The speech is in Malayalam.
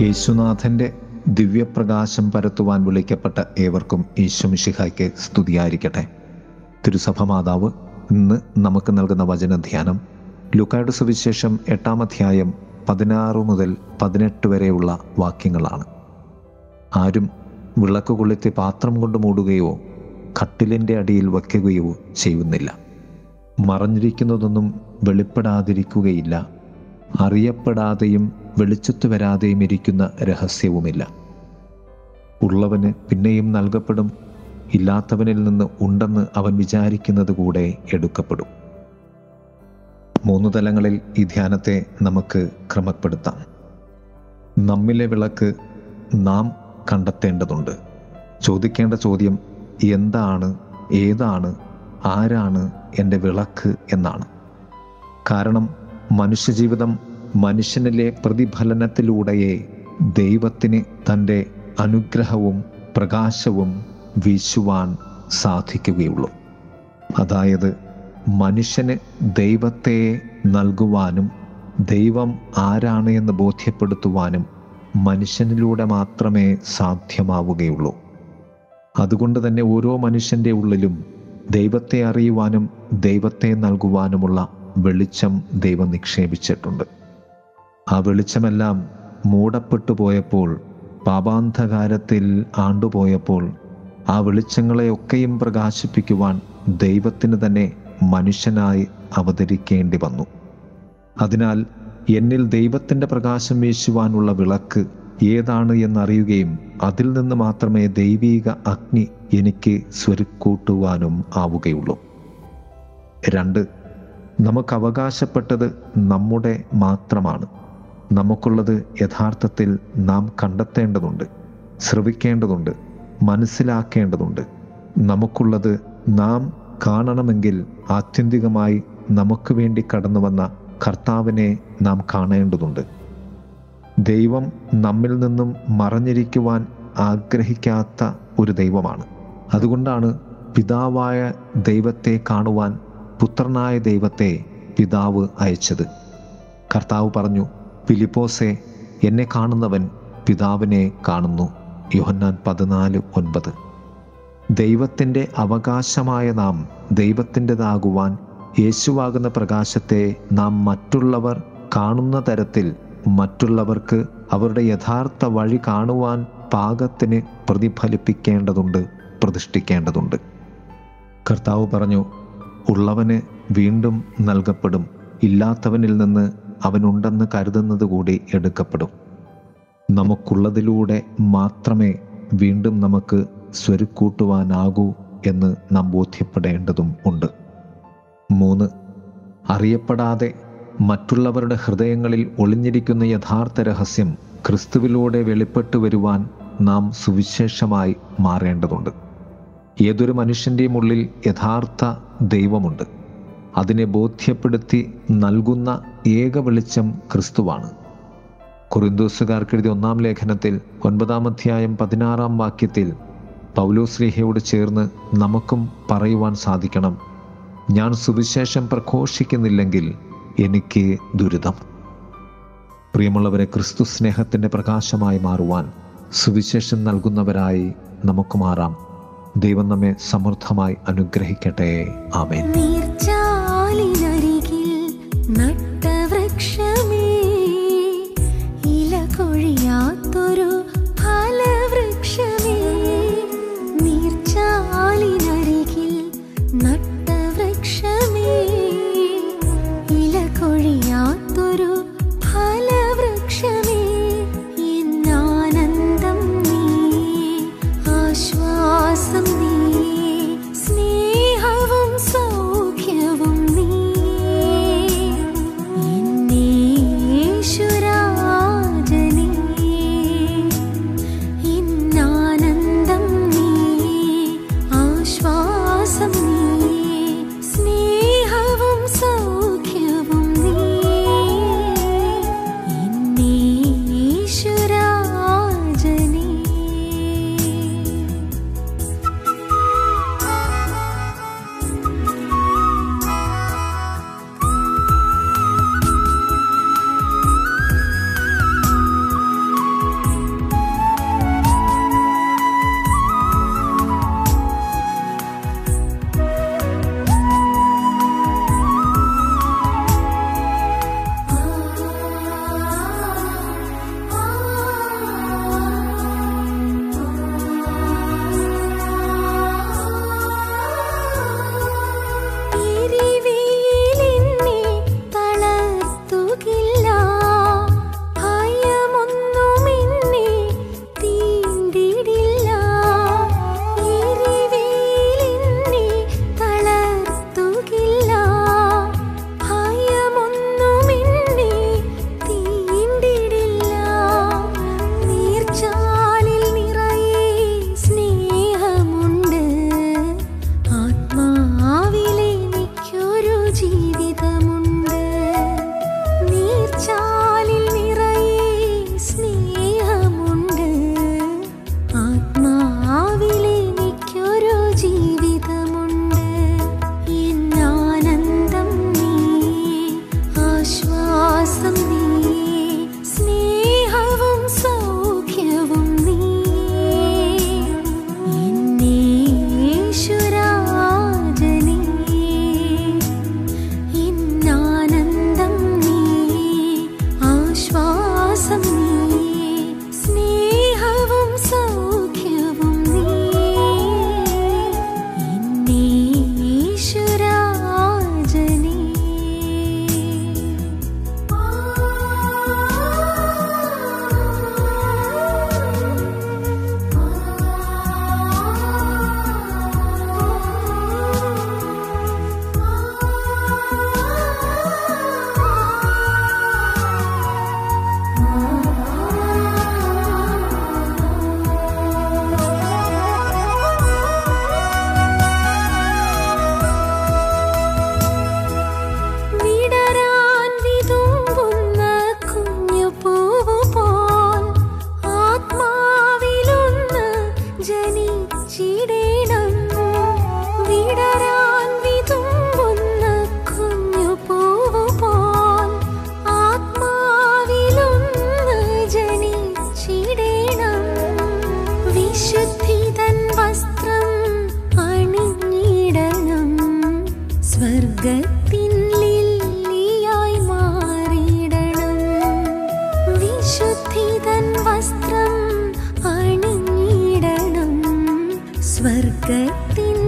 യേശുനാഥന്റെ ദിവ്യപ്രകാശം പരത്തുവാൻ വിളിക്കപ്പെട്ട ഏവർക്കും യേശുമിഷിഹായ്ക്ക് സ്തുതിയായിരിക്കട്ടെ. തിരുസഭ മാതാവ് ഇന്ന് നമുക്ക് നൽകുന്ന വചനധ്യാനം ലുക്കായുടെ സുവിശേഷം എട്ടാം അധ്യായം പതിനാറ് മുതൽ പതിനെട്ട് വരെയുള്ള വാക്യങ്ങളാണ്. ആരും വിളക്ക് കൊളുത്തി പാത്രം കൊണ്ട് മൂടുകയോ കട്ടിലിന്റെ അടിയിൽ വയ്ക്കുകയോ ചെയ്യുന്നില്ല. മറഞ്ഞിരിക്കുന്നതൊന്നും വെളിപ്പെടാതിരിക്കുകയില്ല. അറിയപ്പെടാതെയും വെളിച്ചത്തു വരാതെയും ഇരിക്കുന്ന രഹസ്യവുമില്ല. ഉള്ളവന് പിന്നെയും നൽകപ്പെടും ഇല്ലാത്തവനിൽ നിന്ന് ഉണ്ടെന്ന് അവൻ വിചാരിക്കുന്നത് കൂടെ എടുക്കപ്പെടും. മൂന്ന് തലങ്ങളിൽ ഈ ധ്യാനത്തെ നമുക്ക് ക്രമപ്പെടുത്താം. നമ്മിലെ വിളക്ക് നാം കണ്ടെത്തേണ്ടതുണ്ട്. ചോദിക്കേണ്ട ചോദ്യം എന്താണ് ഏതാണ് ആരാണ് എന്റെ വിളക്ക് എന്നാണ്. കാരണം മനുഷ്യജീവിതം മനുഷ്യനിലെ പ്രതിഫലനത്തിലൂടെയേ ദൈവത്തിന് തന്റെ അനുഗ്രഹവും പ്രകാശവും വീശുവാൻ സാധിക്കുകയുള്ളൂ. അതായത് മനുഷ്യന് ദൈവത്തെ നൽകുവാനും ദൈവം ആരാണ് എന്ന് ബോധ്യപ്പെടുത്തുവാനും മനുഷ്യനിലൂടെ മാത്രമേ സാധ്യമാവുകയുള്ളൂ. അതുകൊണ്ട് തന്നെ ഓരോ മനുഷ്യന്റെ ഉള്ളിലും ദൈവത്തെ അറിയുവാനും ദൈവത്തെ നൽകുവാനുമുള്ള വെളിച്ചം ദൈവം നിക്ഷേപിച്ചിട്ടുണ്ട്. ആ വെളിച്ചമെല്ലാം മൂടപ്പെട്ടു പോയപ്പോൾ പാപാന്ധകാരത്തിൽ ആണ്ടുപോയപ്പോൾ ആ വെളിച്ചങ്ങളെയൊക്കെയും പ്രകാശിപ്പിക്കുവാൻ ദൈവത്തിന് തന്നെ മനുഷ്യനായി അവതരിക്കേണ്ടി വന്നു. അതിനാൽ എന്നിൽ ദൈവത്തിന്റെ പ്രകാശം വീശുവാനുള്ള വിളക്ക് ഏതാണ് എന്നറിയുകയും അതിൽ നിന്ന് മാത്രമേ ദൈവീക അഗ്നി എനിക്ക് സ്വരുക്കൂട്ടുവാനും ആവുകയുള്ളൂ. രണ്ട് നമുക്ക് അവകാശപ്പെട്ടത് നമ്മുടെ മാത്രമാണ്. നമുക്കുള്ളത് യഥാർത്ഥത്തിൽ നാം കണ്ടെത്തേണ്ടതുണ്ട് ശ്രവിക്കേണ്ടതുണ്ട് മനസ്സിലാക്കേണ്ടതുണ്ട്. നമുക്കുള്ളത് നാം കാണണമെങ്കിൽ ആത്യന്തികമായി നമുക്ക് വേണ്ടി കടന്നു വന്ന കർത്താവിനെ നാം കാണേണ്ടതുണ്ട്. ദൈവം നമ്മിൽ നിന്നും മറഞ്ഞിരിക്കുവാൻ ആഗ്രഹിക്കാത്ത ഒരു ദൈവമാണ്. അതുകൊണ്ടാണ് പിതാവായ ദൈവത്തെ കാണുവാൻ പുത്രനായ ദൈവത്തെ പിതാവ് അയച്ചത്. കർത്താവ് പറഞ്ഞു ഫിലിപ്പോസെ എന്നെ കാണുന്നവൻ പിതാവിനെ കാണുന്നു. യോഹന്നാൻ പതിനാല് ഒൻപത്. ദൈവത്തിന്റെ അവകാശമായ നാം ദൈവത്തിന്റെതാകുവാൻ യേശുവാകുന്ന പ്രകാശത്തെ നാം മറ്റുള്ളവർ കാണുന്ന തരത്തിൽ മറ്റുള്ളവർക്ക് അവരുടെ യഥാർത്ഥ വഴി കാണുവാൻ പാകത്തിന് പ്രതിഫലിപ്പിക്കേണ്ടതുണ്ട് പ്രതിഷ്ഠിക്കേണ്ടതുണ്ട്. കർത്താവ് പറഞ്ഞു ഉള്ളവന് വീണ്ടും നൽകപ്പെടും. ഇല്ലാത്തവനിൽ നിന്ന് അവനുണ്ടെന്ന് കരുതുന്നത് കൂടി എടുക്കപ്പെടും. നമുക്കുള്ളതിലൂടെ മാത്രമേ വീണ്ടും നമുക്ക് സ്വരുക്കൂട്ടുവാനാകൂ എന്ന് നാം ബോധ്യപ്പെടേണ്ടതും ഉണ്ട്. മൂന്ന് അറിയപ്പെടാതെ മറ്റുള്ളവരുടെ ഹൃദയങ്ങളിൽ ഒളിഞ്ഞിരിക്കുന്ന യഥാർത്ഥ രഹസ്യം ക്രിസ്തുവിലൂടെ വെളിപ്പെട്ടു വരുവാൻ നാം സുവിശേഷമായി മാറേണ്ടതുണ്ട്. ഏതൊരു മനുഷ്യന്റെയും ഉള്ളിൽ യഥാർത്ഥ ദൈവമുണ്ട്. അതിനെ ബോധ്യപ്പെടുത്തി നൽകുന്ന ഏക വെളിച്ചം ക്രിസ്തുവാണ്. കുറിന്തോസുകാർക്ക് എഴുതിയ ഒന്നാം ലേഖനത്തിൽ ഒൻപതാം അധ്യായം പതിനാറാം വാക്യത്തിൽ പൗലോശ്രീഹയോട് ചേർന്ന് നമുക്കും പറയുവാൻ സാധിക്കണം. ഞാൻ സുവിശേഷം പ്രഘോഷിക്കുന്നില്ലെങ്കിൽ എനിക്ക് ദുരിതം. പ്രിയമുള്ളവരെ ക്രിസ്തു സ്നേഹത്തിന്റെ പ്രകാശമായി മാറുവാൻ സുവിശേഷം നൽകുന്നവരായി നമുക്ക് മാറാം. ദൈവം നമ്മെ സമൃദ്ധമായി അനുഗ്രഹിക്കട്ടെ. ആമേൻ. तीन